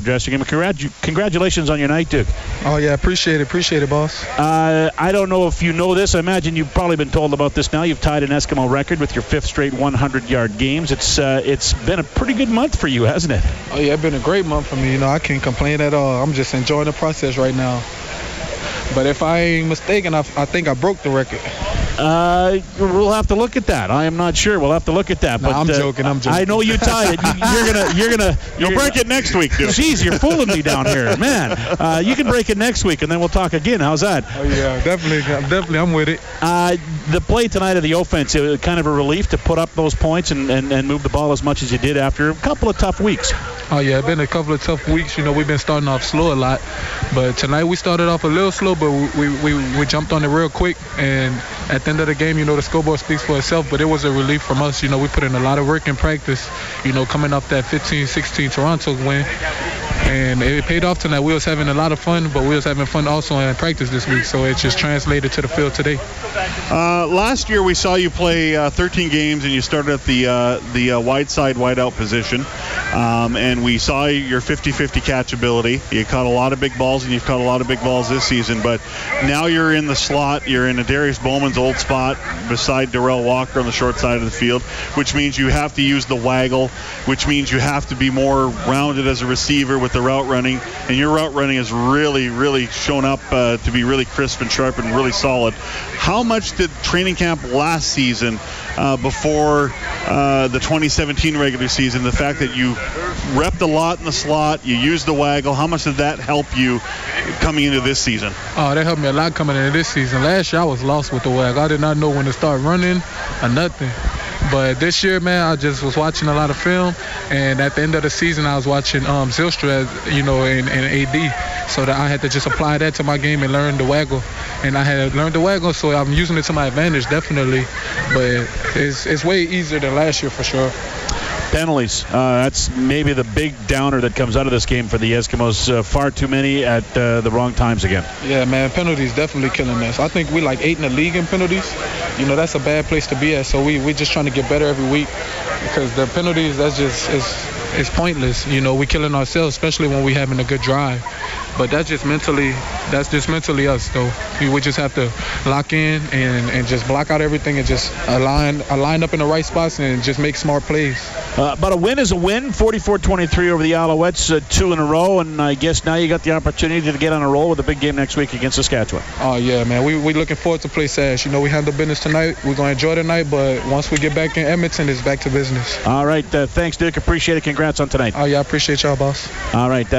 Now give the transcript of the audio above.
addressing him. Congratu- congratulations on your night, Duke. Oh yeah, appreciate it, appreciate it, boss. Uh, I don't know if you know this. I imagine you've probably been told about this now. You've tied an Eskimo record with your fifth straight 100-yard games. It's uh, it's been a pretty good month for you, hasn't it? Oh yeah, it's been a great month for me. You know, I can't complain at all. I'm just enjoying the process right now. But if I ain't mistaken, I, I think I broke the record. Uh, we'll have to look at that. I am not sure. We'll have to look at that. No, but I'm uh, joking. I'm joking. I know you tied it. You, are gonna, you're gonna, You'll break it next week, dude. Jeez, you're fooling me down here, man. Uh, you can break it next week, and then we'll talk again. How's that? Oh yeah, definitely, definitely, I'm with it. Uh, the play tonight of the offense, it was kind of a relief to put up those points and, and, and move the ball as much as you did after a couple of tough weeks. Oh yeah, it's been a couple of tough weeks. You know, we've been starting off slow a lot, but tonight we started off a little slow, but we we, we, we jumped on it real quick. And at the end of the game, you know, the scoreboard speaks for itself. But it was a relief from us. You know, we put in a lot of work in practice. You know, coming off that 15-16 Toronto win, and it paid off tonight. We was having a lot of fun, but we was having fun also in practice this week. So it just translated to the field today. Uh, last year we saw you play uh, 13 games and you started at the uh, the uh, wide side wide out position, um, and we saw your 50-50 catch ability. You caught a lot of big balls and you've caught a lot of big balls this season. But now you're in the slot. You're in Adarius Bowman's old spot beside Derel Walker on the short side of the field, which means you have to use the waggle, which means you have to be more rounded as a receiver with the route running. And your route running has really, really shown up uh, to be really crisp and sharp and really solid. How much did training camp last season, uh, before uh, the 2017 regular season, the fact that you repped a lot in the slot, you used the waggle, how much did that help you coming into this season? Oh, that helped me a lot coming into this season. Last year I was lost with the waggle. I did not know when to start running or nothing. But this year, man, I just was watching a lot of film, and at the end of the season, I was watching um, Zylstra, you know, in, in AD, so that I had to just apply that to my game and learn the waggle. And I had learned the waggle, so I'm using it to my advantage, definitely. But it's, it's way easier than last year for sure. Penalties. Uh, that's maybe the big downer that comes out of this game for the Eskimos. Uh, far too many at uh, the wrong times again. Yeah, man, penalties definitely killing us. I think we like eight in the league in penalties. You know, that's a bad place to be at. So we we just trying to get better every week because the penalties that's just is it's pointless. You know, we killing ourselves, especially when we having a good drive. But that's just mentally, that's just mentally us, though. We, we just have to lock in and, and just block out everything and just align align up in the right spots and just make smart plays. Uh, but a win is a win. 44-23 over the Alouettes, uh, two in a row, and I guess now you got the opportunity to get on a roll with a big game next week against Saskatchewan. Oh yeah, man. We we looking forward to play Sash. You know, we handle business tonight. We're gonna enjoy the night, but once we get back in Edmonton, it's back to business. All right. Uh, thanks, Duke. Appreciate it. Congrats on tonight. Oh yeah, I appreciate y'all, boss. All right.